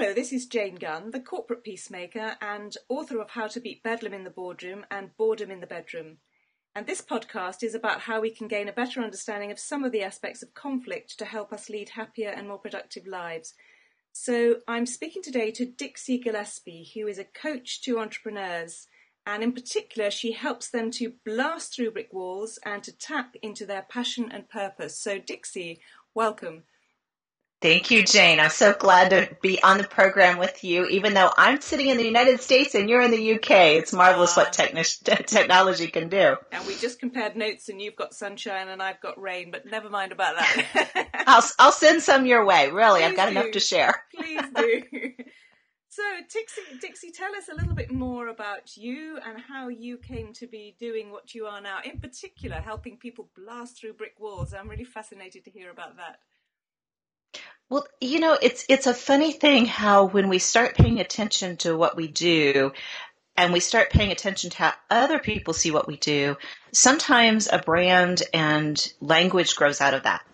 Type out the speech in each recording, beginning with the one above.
Hello, this is Jane Gunn, the corporate peacemaker and author of How to Beat Bedlam in the Boardroom and Boredom in the Bedroom. And this podcast is about how we can gain a better understanding of some of the aspects of conflict to help us lead happier and more productive lives. So I'm speaking today to Dixie Gillespie, who is a coach to entrepreneurs. And in particular, she helps them to blast through brick walls and to tap into their passion and purpose. So, Dixie, welcome. Thank you, Jane. I'm so glad to be on the program with you, even though I'm sitting in the United States and you're in the UK. It's marvelous what oh, techni- technology can do. And we just compared notes, and you've got sunshine and I've got rain, but never mind about that. I'll, I'll send some your way. Really, Please I've got do. enough to share. Please do. So, Dixie, Dixie, tell us a little bit more about you and how you came to be doing what you are now, in particular, helping people blast through brick walls. I'm really fascinated to hear about that. Well, you know, it's it's a funny thing how when we start paying attention to what we do and we start paying attention to how other people see what we do, sometimes a brand and language grows out of that.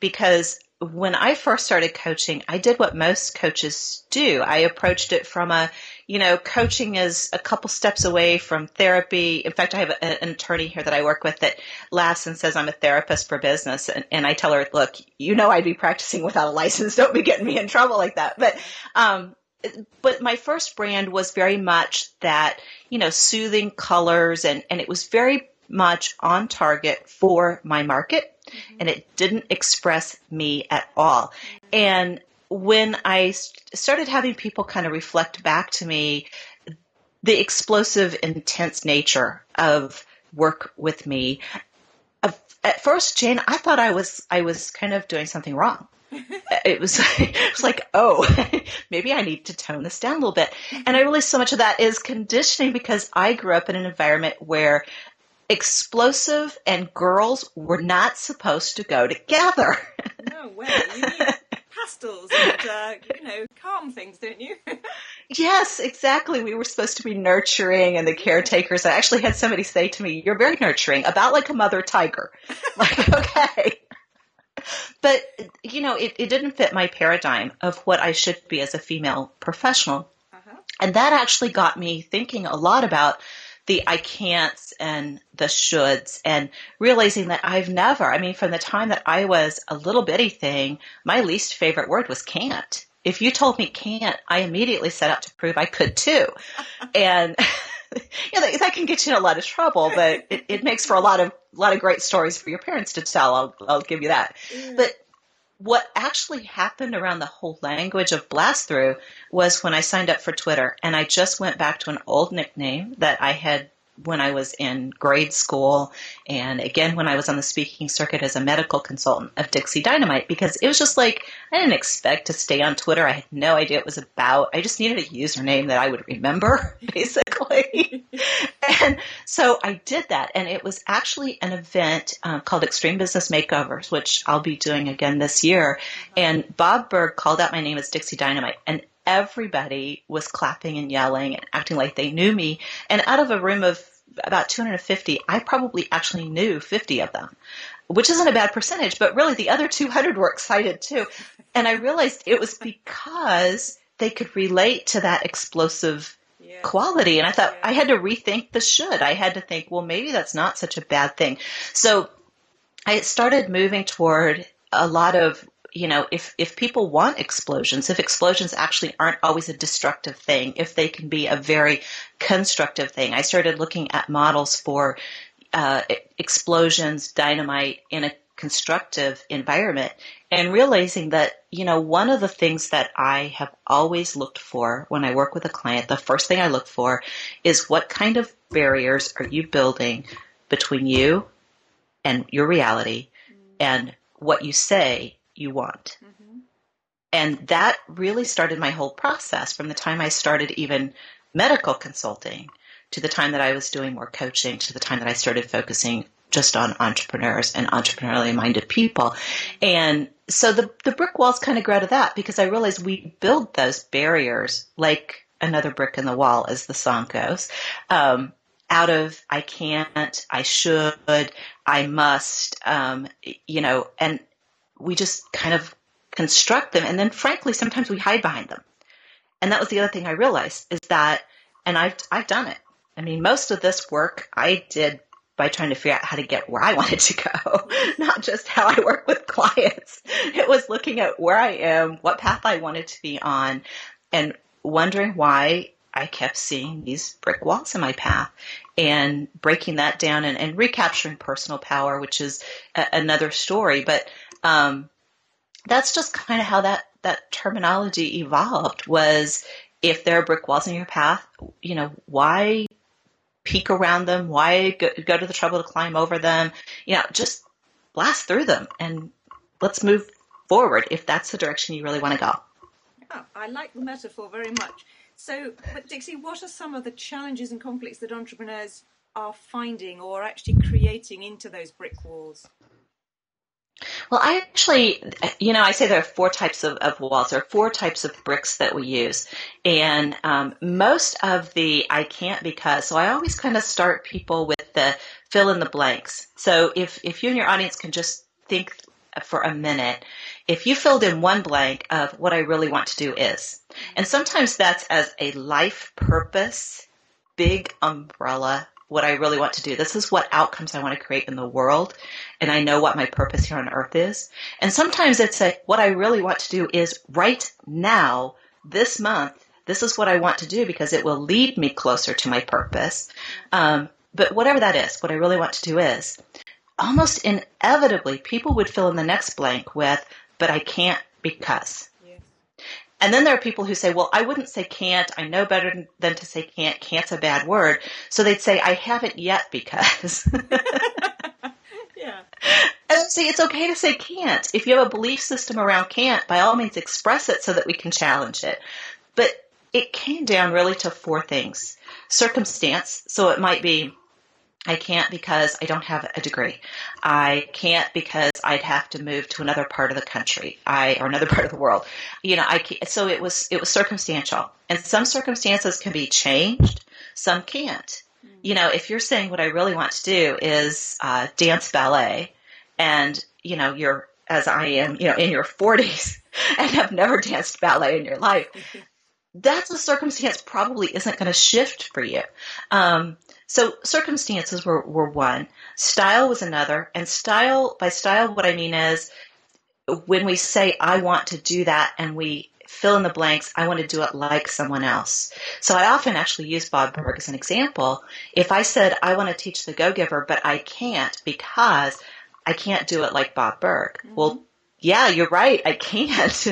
Because when I first started coaching, I did what most coaches do. I approached it from a, you know, coaching is a couple steps away from therapy. In fact, I have a, an attorney here that I work with that laughs and says I'm a therapist for business. And, and I tell her, look, you know, I'd be practicing without a license. Don't be getting me in trouble like that. But, um, but my first brand was very much that, you know, soothing colors and, and it was very much on target for my market and it didn't express me at all. And when I st- started having people kind of reflect back to me the explosive, intense nature of work with me, at first, Jane, I thought I was I was kind of doing something wrong. it was it was like, oh, maybe I need to tone this down a little bit. And I mm-hmm. realized so much of that is conditioning because I grew up in an environment where explosive and girls were not supposed to go together. No way. You need pastels and, uh, you know, calm things, don't you? yes, exactly. We were supposed to be nurturing and the caretakers. I actually had somebody say to me, You're very nurturing, about like a mother tiger. like, okay. But, you know, it, it didn't fit my paradigm of what I should be as a female professional. Uh-huh. And that actually got me thinking a lot about the I can'ts and the shoulds and realizing that I've never, I mean, from the time that I was a little bitty thing, my least favorite word was can't. If you told me can't, I immediately set out to prove I could too. and you know, that, that can get you in a lot of trouble, but it, it makes for a lot of, a lot of great stories for your parents to tell. I'll, I'll give you that. But what actually happened around the whole language of blast through was when I signed up for Twitter and I just went back to an old nickname that I had when I was in grade school and again when I was on the speaking circuit as a medical consultant of Dixie Dynamite because it was just like I didn't expect to stay on Twitter. I had no idea it was about. I just needed a username that I would remember basically. And so I did that and it was actually an event um, called Extreme Business Makeovers which I'll be doing again this year and Bob Burg called out my name as Dixie Dynamite and everybody was clapping and yelling and acting like they knew me. And out of a room of about 250, I probably actually knew 50 of them, which isn't a bad percentage, but really the other 200 were excited too. And I realized it was because they could relate to that explosive Yeah. quality. And I thought Yeah. I had to rethink the should. I had to think, well, maybe that's not such a bad thing. So I started moving toward a lot of you know if if people want explosions if explosions actually aren't always a destructive thing if they can be a very constructive thing i started looking at models for uh, explosions dynamite in a constructive environment and realizing that you know one of the things that i have always looked for when i work with a client the first thing i look for is what kind of barriers are you building between you and your reality and what you say you want. Mhm. And that really started my whole process from the time I started even medical consulting to the time that I was doing more coaching to the time that I started focusing just on entrepreneurs and entrepreneurially minded people. And so the, the brick walls kind of out of that because I realized we build those barriers like another brick in the wall, as the song goes, um, out of I can't, I should, I must, um, you know, and we just kind of construct them. And then frankly, sometimes we hide behind them And that was the other thing I realized is that, and I've, I've done it. I mean, most of this work I did by trying to figure out how to get where I wanted to go, not just how I work with clients. It was looking at where I am, what path I wanted to be on, and wondering why I kept seeing these brick walls in my path and breaking that down and, and recapturing personal power, which is a, another story. But um, that's just kind of how that, that terminology evolved was if there are brick walls in your path, you know, why peek around them? Why go, go to the trouble to climb over them? You know, just blast through them and let's move forward if that's the direction you really want to go. I like the metaphor very much. So, but Dixie, what are some of the challenges and conflicts that entrepreneurs are finding or actually creating into those brick walls? Well, I actually, you know, I say there are four types of, of walls. There are four types of bricks that we use. And um, most of the I can't because, so I always kind of start people with the fill in the blanks. So if, if you and your audience can just think for a minute, if you filled in one blank of what I really want to do is, and sometimes that's as a life purpose, big umbrella what I really want to do. This is what outcomes I want to create in the world. And I know what my purpose here on earth is. And sometimes it's a, what I really want to do is right now, this month, this is what I want to do because it will lead me closer to my purpose. Um, but whatever that is, what I really want to do is almost inevitably people would fill in the next blank with, but I can't because. And then there are people who say, well, I wouldn't say can't. I know better than to say can't. Can't's a bad word. So they'd say, I haven't yet because. yeah. And see, it's okay to say can't. If you have a belief system around can't, by all means express it so that we can challenge it. But it came down really to four things. Circumstance. So it might be, I can't because I don't have a degree. I can't because I'd have to move to another part of the country. I or another part of the world. You know, I can't, so it was it was circumstantial, and some circumstances can be changed. Some can't. You know, if you're saying what I really want to do is uh, dance ballet, and you know you're as I am, you know, in your 40s and have never danced ballet in your life, that's a circumstance probably isn't going to shift for you. Um, so circumstances were, were one. Style was another. And style, by style, what I mean is when we say, I want to do that and we fill in the blanks, I want to do it like someone else. So I often actually use Bob Burg as an example. If I said, I want to teach the Go Giver, but I can't because I can't do it like Bob Burg. Mm-hmm. Well, yeah, you're right. I can't,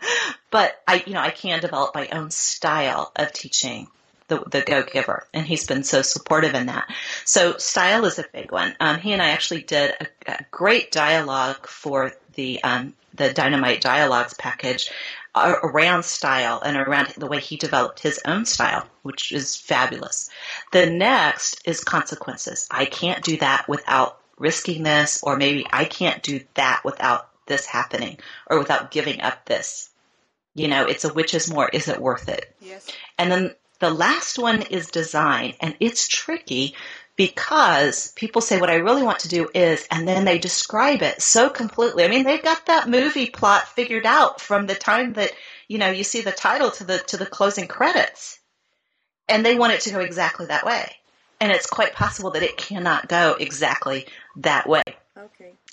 but I, you know, I can develop my own style of teaching the, the Go Giver, and he's been so supportive in that. So style is a big one. Um, he and I actually did a, a great dialogue for the um, the Dynamite Dialogues package around style and around the way he developed his own style, which is fabulous. The next is consequences. I can't do that without risking this, or maybe I can't do that without this happening, or without giving up this. You know, it's a which is more, is it worth it? Yes. And then the last one is design, and it's tricky because people say what I really want to do is, and then they describe it so completely. I mean, they've got that movie plot figured out from the time that, you know, you see the title to the, to the closing credits. And they want it to go exactly that way. And it's quite possible that it cannot go exactly that way.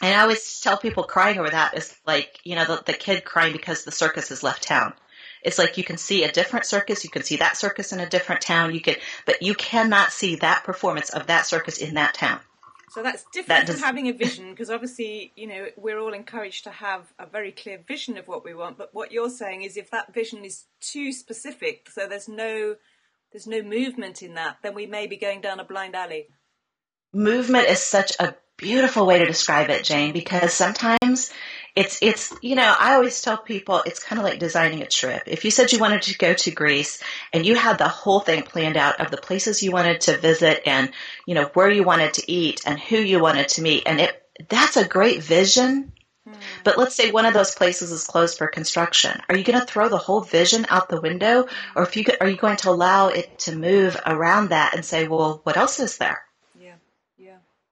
And I always tell people crying over that is like, you know, the, the kid crying because the circus has left town. It's like you can see a different circus, you can see that circus in a different town, you can, but you cannot see that performance of that circus in that town. So that's different that does, from having a vision, because obviously, you know, we're all encouraged to have a very clear vision of what we want. But what you're saying is, if that vision is too specific, so there's no there's no movement in that, then we may be going down a blind alley. Movement is such a beautiful way to describe it, Jane, because sometimes it's it's you know I always tell people it's kind of like designing a trip. If you said you wanted to go to Greece and you had the whole thing planned out of the places you wanted to visit and you know where you wanted to eat and who you wanted to meet and it that's a great vision. Hmm. But let's say one of those places is closed for construction. Are you going to throw the whole vision out the window, or if you are you going to allow it to move around that and say, well, what else is there?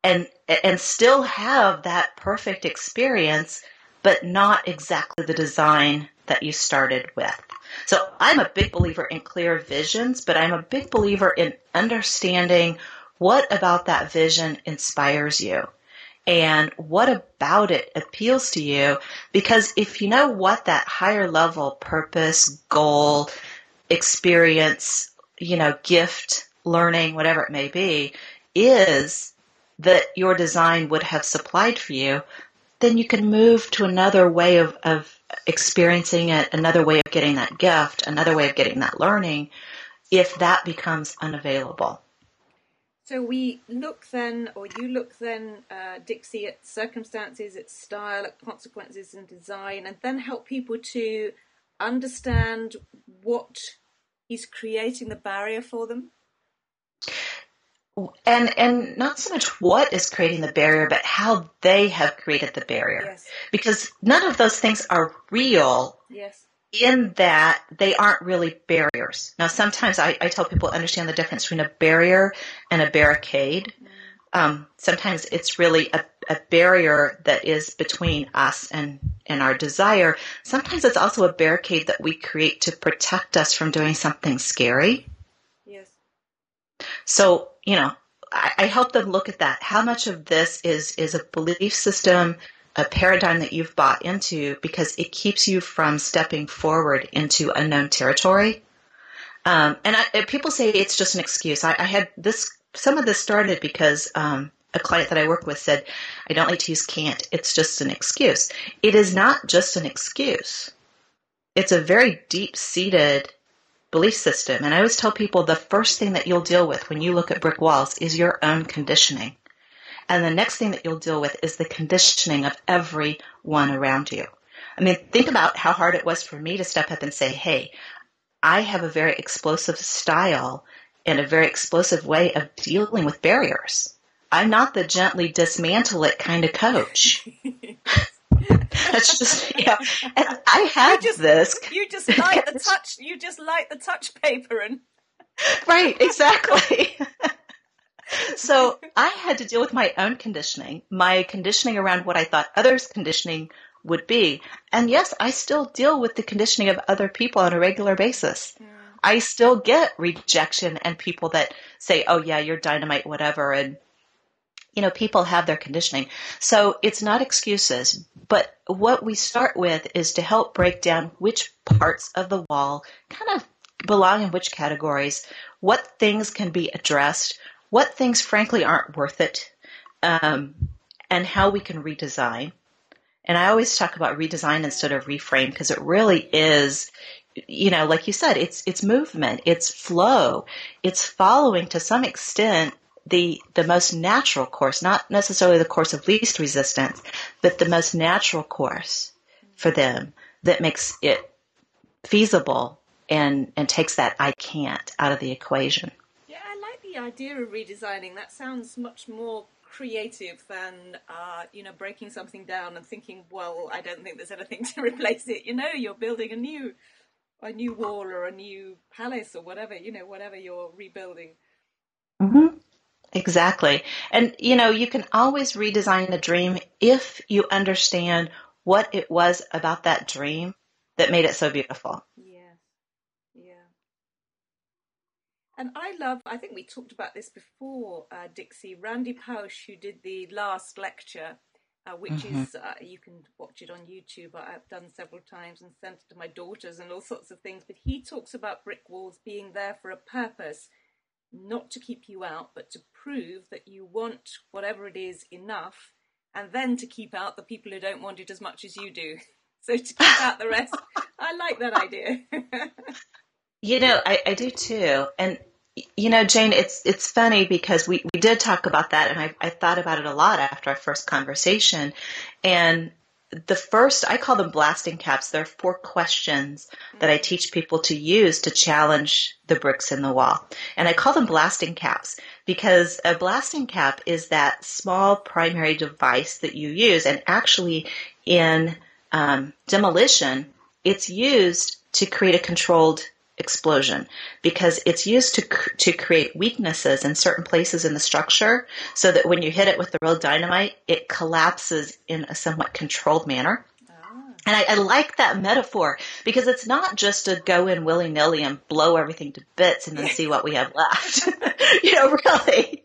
And and still have that perfect experience but not exactly the design that you started with. So I'm a big believer in clear visions, but I'm a big believer in understanding what about that vision inspires you and what about it appeals to you. Because if you know what that higher level purpose, goal, experience, you know, gift, learning, whatever it may be, is that your design would have supplied for you, then you can move to another way of, of experiencing it, another way of getting that gift, another way of getting that learning, if that becomes unavailable. So we look then, or you look then, uh, Dixie, at circumstances, at style, at consequences and design, and then help people to understand what is creating the barrier for them and and not so much what is creating the barrier but how they have created the barrier. Yes. because none of those things are real yes. in that they aren't really barriers. Now sometimes i, I tell people understand the difference between a barrier and a barricade. Mm. um, sometimes it's really a, a barrier that is between us and and our desire. Sometimes it's also a barricade that we create to protect us from doing something scary so you know, I, I help them look at that. How much of this is is a belief system, a paradigm that you've bought into because it keeps you from stepping forward into unknown territory. Um, and I, people say it's just an excuse. I, I, had this. Some of this started because um, a client that I work with said, "I don't like to use can't. It's just an excuse." It is not just an excuse. It's a very deep seated belief system. And I always tell people the first thing that you'll deal with when you look at brick walls is your own conditioning. And the next thing that you'll deal with is the conditioning of everyone around you. I mean, think about how hard it was for me to step up and say, hey, I have a very explosive style and a very explosive way of dealing with barriers. I'm not the gently dismantle it kind of coach. That's just yeah. And I had you just, this. You just like the touch. You just like the touch paper and. right. Exactly. so I had to deal with my own conditioning, my conditioning around what I thought others' conditioning would be. And yes, I still deal with the conditioning of other people on a regular basis. I still get rejection and people that say, oh, yeah, you're dynamite, whatever. And you know, people have their conditioning. So it's not excuses, but what we start with is to help break down which parts of the wall kind of belong in which categories, what things can be addressed, what things frankly aren't worth it, um, and how we can redesign. And I always talk about redesign instead of reframe because it really is, you know, like you said, it's it's movement, it's flow, it's following to some extent the the most natural course, not necessarily the course of least resistance, but the most natural course for them that makes it feasible and and takes that I can't out of the equation. Yeah, I like the idea of redesigning. That sounds much more creative than uh, you know breaking something down and thinking, well, I don't think there's anything to replace it. You know, you're building a new a new wall or a new palace or whatever. You know, whatever you're rebuilding. Mm-hmm. Exactly. And, you know, you can always redesign a dream if you understand what it was about that dream that made it so beautiful. Yeah. Yeah. And I love, I think we talked about this before, uh, Dixie, Randy Pausch, who did the last lecture, uh, which mm-hmm. is, uh, you can watch it on YouTube. I've done several times and sent it to my daughters and all sorts of things. But he talks about brick walls being there for a purpose not to keep you out, but to prove that you want whatever it is enough, and then to keep out the people who don't want it as much as you do. So to keep out the rest, I like that idea. you know, I, I do too. And you know, Jane, it's it's funny because we, we did talk about that, and I, I thought about it a lot after our first conversation. And the first, I call them blasting caps. There are four questions that I teach people to use to challenge the bricks in the wall. And I call them blasting caps because a blasting cap is that small primary device that you use. And actually, in um, demolition, it's used to create a controlled explosion because it's used to to create weaknesses in certain places in the structure so that when you hit it with the real dynamite it collapses in a somewhat controlled manner ah. And I, I, like that metaphor because it's not just to go in willy nilly and blow everything to bits and then see what we have left. you know, really,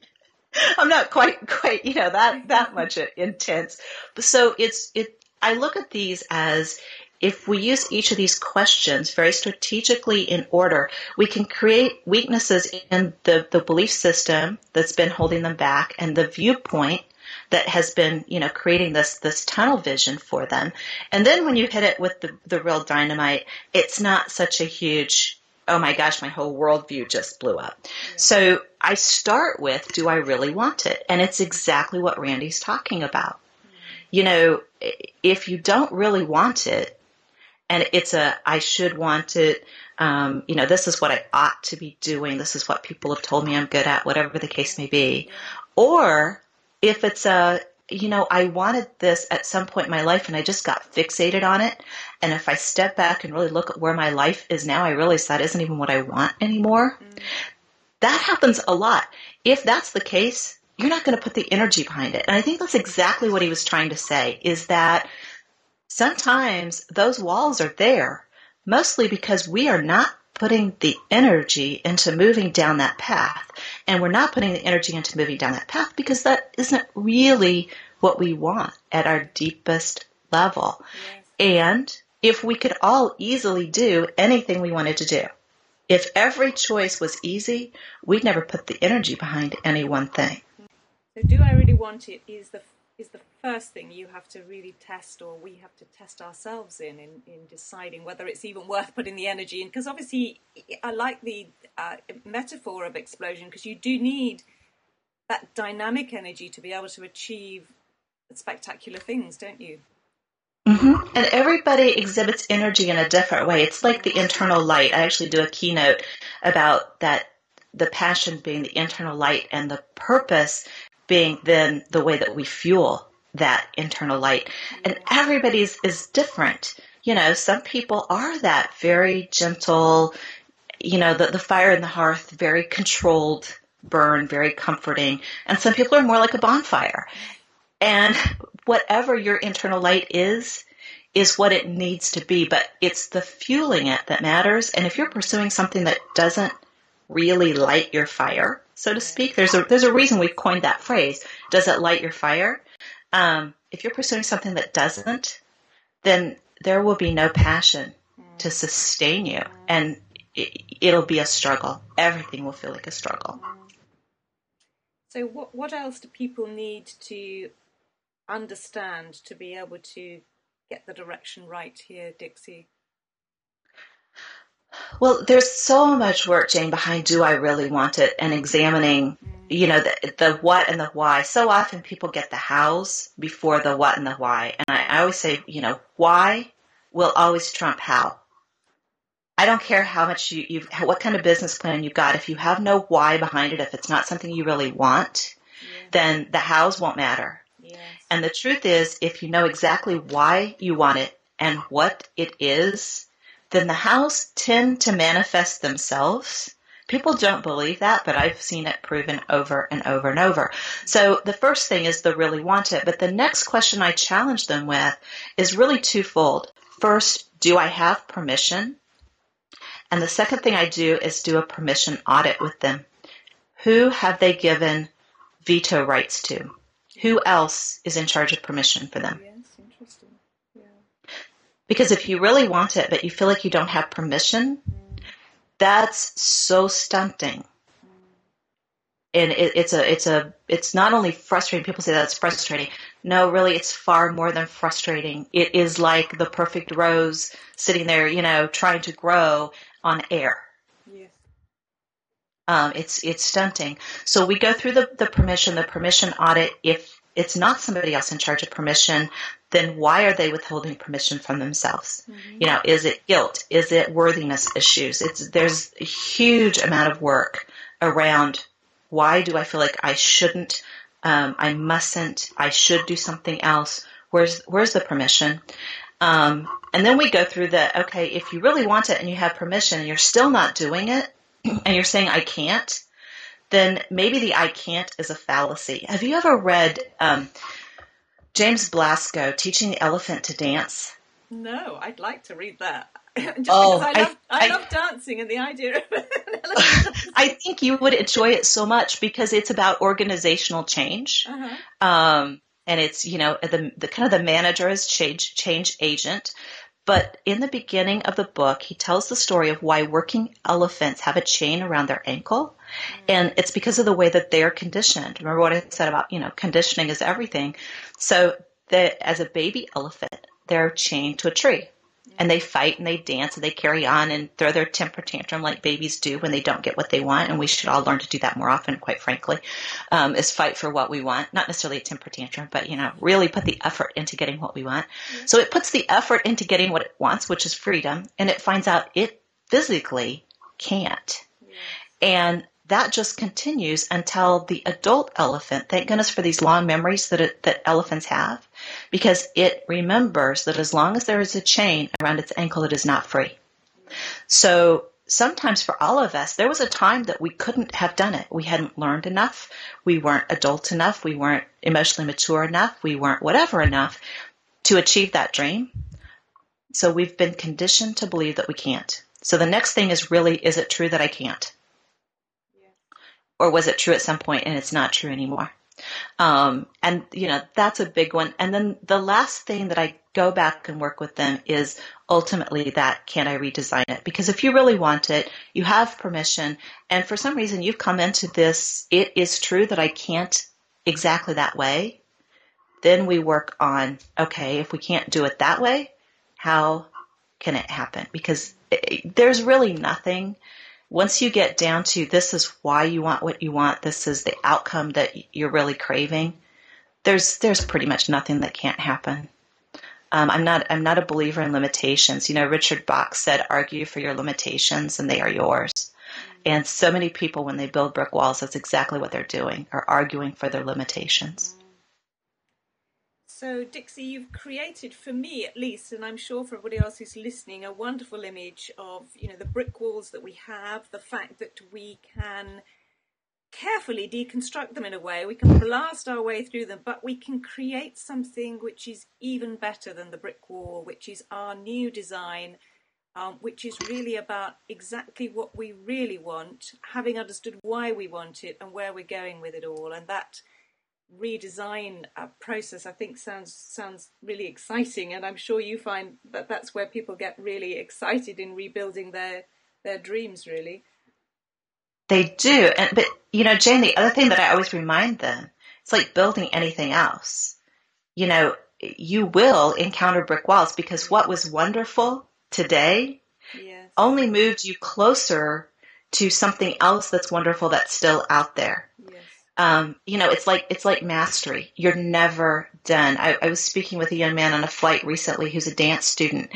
I'm not quite, quite, you know, that, that much intense. So it's, it, I look at these as if we use each of these questions very strategically in order, we can create weaknesses in the, the belief system that's been holding them back and the viewpoint that has been, you know, creating this this tunnel vision for them. And then when you hit it with the, the real dynamite, it's not such a huge oh my gosh, my whole worldview just blew up. Yeah. So I start with, do I really want it? And it's exactly what Randy's talking about. Mm-hmm. You know, if you don't really want it, and it's a, I should want it, um, you know, this is what I ought to be doing, this is what people have told me I'm good at, whatever the case may be. Or if it's a, you know, I wanted this at some point in my life and I just got fixated on it. And if I step back and really look at where my life is now, I realize that isn't even what I want anymore. Mm. That happens a lot. If that's the case, you're not going to put the energy behind it. And I think that's exactly what he was trying to say is that sometimes those walls are there mostly because we are not putting the energy into moving down that path. And we're not putting the energy into moving down that path because that isn't really what we want at our deepest level. Yes. And if we could all easily do anything we wanted to do, if every choice was easy, we'd never put the energy behind any one thing. So, do I really want it? Is the is the first thing you have to really test or we have to test ourselves in in, in deciding whether it's even worth putting the energy in because obviously i like the uh, metaphor of explosion because you do need that dynamic energy to be able to achieve spectacular things don't you Mm-hmm. And everybody exhibits energy in a different way. It's like the internal light. I actually do a keynote about that the passion being the internal light and the purpose being then the way that we fuel that internal light. And everybody's is different. You know, some people are that very gentle, you know, the, the fire in the hearth, very controlled burn, very comforting. And some people are more like a bonfire. And whatever your internal light is, is what it needs to be, but it's the fueling it that matters. And if you're pursuing something that doesn't really light your fire, so to speak. There's a there's a reason we coined that phrase. Does it light your fire? Um, if you're pursuing something that doesn't, then there will be no passion to sustain you, and it, it'll be a struggle. Everything will feel like a struggle. So, what what else do people need to understand to be able to get the direction right here, Dixie? Well, there's so much work, Jane, behind do I really want it and examining, you know, the, the what and the why. So often people get the hows before the what and the why. And I, I always say, you know, why will always trump how. I don't care how much you, you've, what kind of business plan you've got. If you have no why behind it, if it's not something you really want, then the hows won't matter. Yes. And the truth is, if you know exactly why you want it and what it is, then the hows tend to manifest themselves. People don't believe that, but I've seen it proven over and over and over. So the first thing is the really want it, but the next question I challenge them with is really twofold. First, do I have permission? And the second thing I do is do a permission audit with them. Who have they given veto rights to? Who else is in charge of permission for them? Because if you really want it, but you feel like you don't have permission, that's so stunting. And it, it's a, it's a, it's not only frustrating. People say that's frustrating. No, really, it's far more than frustrating. It is like the perfect rose sitting there, you know, trying to grow on air. Yes. Um, it's it's stunting. So we go through the, the permission, the permission audit. If it's not somebody else in charge of permission, then why are they withholding permission from themselves? Mm-hmm. You know, is it guilt? Is it worthiness issues? It's there's a huge amount of work around why do I feel like I shouldn't, um, I mustn't, I should do something else. Where's where's the permission? Um, and then we go through the okay, if you really want it and you have permission and you're still not doing it, and you're saying I can't, then maybe the I can't is a fallacy. Have you ever read? Um, James Belasco, Teaching the Elephant to Dance. No, I'd like to read that. Just oh, I love, I, I, I, love dancing and the idea of an elephant. I think you would enjoy it so much because it's about organizational change. Uh-huh. Um, and it's, you know, the, the kind of the manager is change, change agent. But in the beginning of the book, he tells the story of why working elephants have a chain around their ankle. Mm-hmm. And it's because of the way that they're conditioned. Remember what I said about, you know, conditioning is everything. So that as a baby elephant, they're chained to a tree and they fight and they dance and they carry on and throw their temper tantrum like babies do when they don't get what they want. And we should all learn to do that more often, quite frankly, um, is fight for what we want. Not necessarily a temper tantrum, but, you know, really put the effort into getting what we want. So it puts the effort into getting what it wants, which is freedom, and it finds out it physically can't. And that just continues until the adult elephant, thank goodness for these long memories that, it, that elephants have, because it remembers that as long as there is a chain around its ankle, it is not free. So sometimes for all of us, there was a time that we couldn't have done it. We hadn't learned enough. We weren't adult enough. We weren't emotionally mature enough. We weren't whatever enough to achieve that dream. So we've been conditioned to believe that we can't. So the next thing is really, is it true that I can't? Or was it true at some point and it's not true anymore? Um, and you know that's a big one. And then the last thing that I go back and work with them is ultimately that can I redesign it? Because if you really want it, you have permission, and for some reason you've come into this. It is true that I can't exactly that way. Then we work on okay, if we can't do it that way, how can it happen? Because it, there's really nothing once you get down to this is why you want what you want, this is the outcome that you're really craving, there's there's pretty much nothing that can't happen. Um, I'm not I'm not a believer in limitations. You know, Richard Bach said, "Argue for your limitations, and they are yours." And so many people, when they build brick walls, that's exactly what they're doing, are arguing for their limitations. So, Dixie, you've created, for me at least, and I'm sure for everybody else who's listening, a wonderful image of, you know, the brick walls that we have, the fact that we can carefully deconstruct them in a way. We can blast our way through them, but we can create something which is even better than the brick wall, which is our new design, um, which is really about exactly what we really want, having understood why we want it and where we're going with it all. And that redesign uh, process I think sounds sounds really exciting. And I'm sure you find that that's where people get really excited in rebuilding their their dreams really. They do. And but you know Jane the other thing that I always remind them it's like building anything else. You know you will encounter brick walls because what was wonderful today yes. only moved you closer to something else that's wonderful that's still out there um, you know, it's like it's like mastery. You're never done. I, I, was speaking with a young man on a flight recently who's a dance student,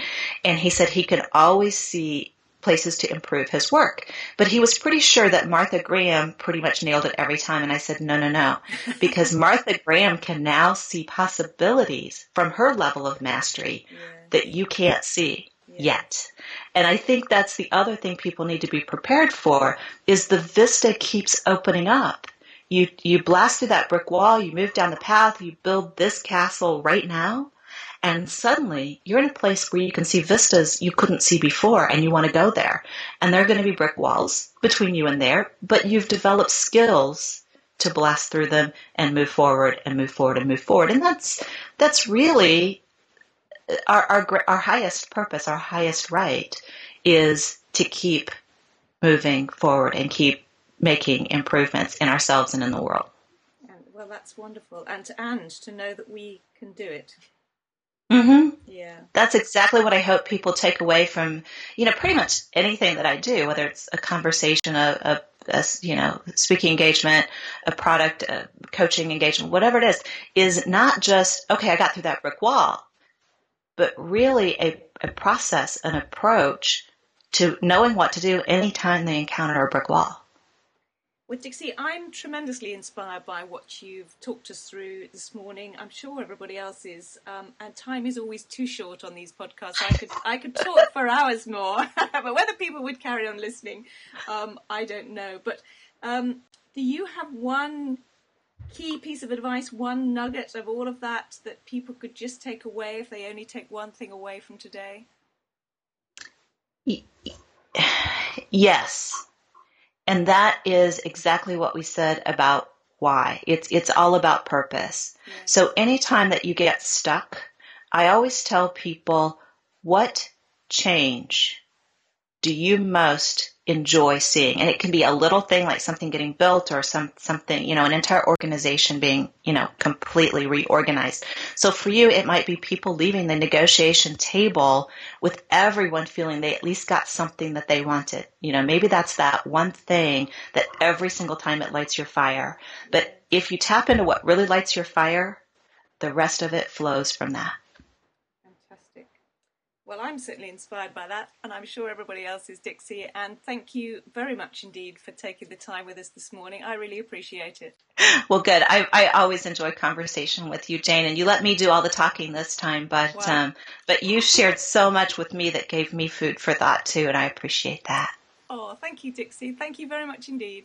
and he said he could always see places to improve his work. But he was pretty sure that Martha Graham pretty much nailed it every time. And I said, no, no, no, because Martha Graham can now see possibilities from her level of mastery yeah. that you can't see yeah. yet. And I think that's the other thing people need to be prepared for is the vista keeps opening up you you blast through that brick wall, you move down the path, you build this castle right now, and suddenly you're in a place where you can see vistas you couldn't see before and you want to go there. And there are going to be brick walls between you and there, but you've developed skills to blast through them and move forward and move forward and move forward. And that's that's really our our our highest purpose, our highest right is to keep moving forward and keep making improvements in ourselves and in the world. well, that's wonderful, and to, and to know that we can do it. Mm-hmm. Yeah, that's exactly what I hope people take away from you know pretty much anything that I do, whether it's a conversation, a, a, a you know speaking engagement, a product, a coaching engagement, whatever it is, is not just okay. I got through that brick wall, but really a, a process, an approach to knowing what to do anytime they encounter a brick wall. Dixie, I'm tremendously inspired by what you've talked us through this morning. I'm sure everybody else is. Um, and time is always too short on these podcasts. I could I could talk for hours more, but whether people would carry on listening, um, I don't know. But um, do you have one key piece of advice, one nugget of all of that that people could just take away if they only take one thing away from today? Yes. And that is exactly what we said about why. It's it's all about purpose. So anytime that you get stuck, I always tell people what change do you most enjoy seeing? And it can be a little thing like something getting built or some something, you know, an entire organization being, you know, completely reorganized. So for you, it might be people leaving the negotiation table with everyone feeling they at least got something that they wanted. You know, maybe that's that one thing that every single time it lights your fire. But if you tap into what really lights your fire, the rest of it flows from that. Well, I'm certainly inspired by that, and I'm sure everybody else is, Dixie. And thank you very much indeed for taking the time with us this morning. I really appreciate it. Well, good. I, I always enjoy conversation with you, Jane, and you let me do all the talking this time, but wow. um, but you shared so much with me that gave me food for thought too, and I appreciate that. Oh, thank you, Dixie. Thank you very much indeed.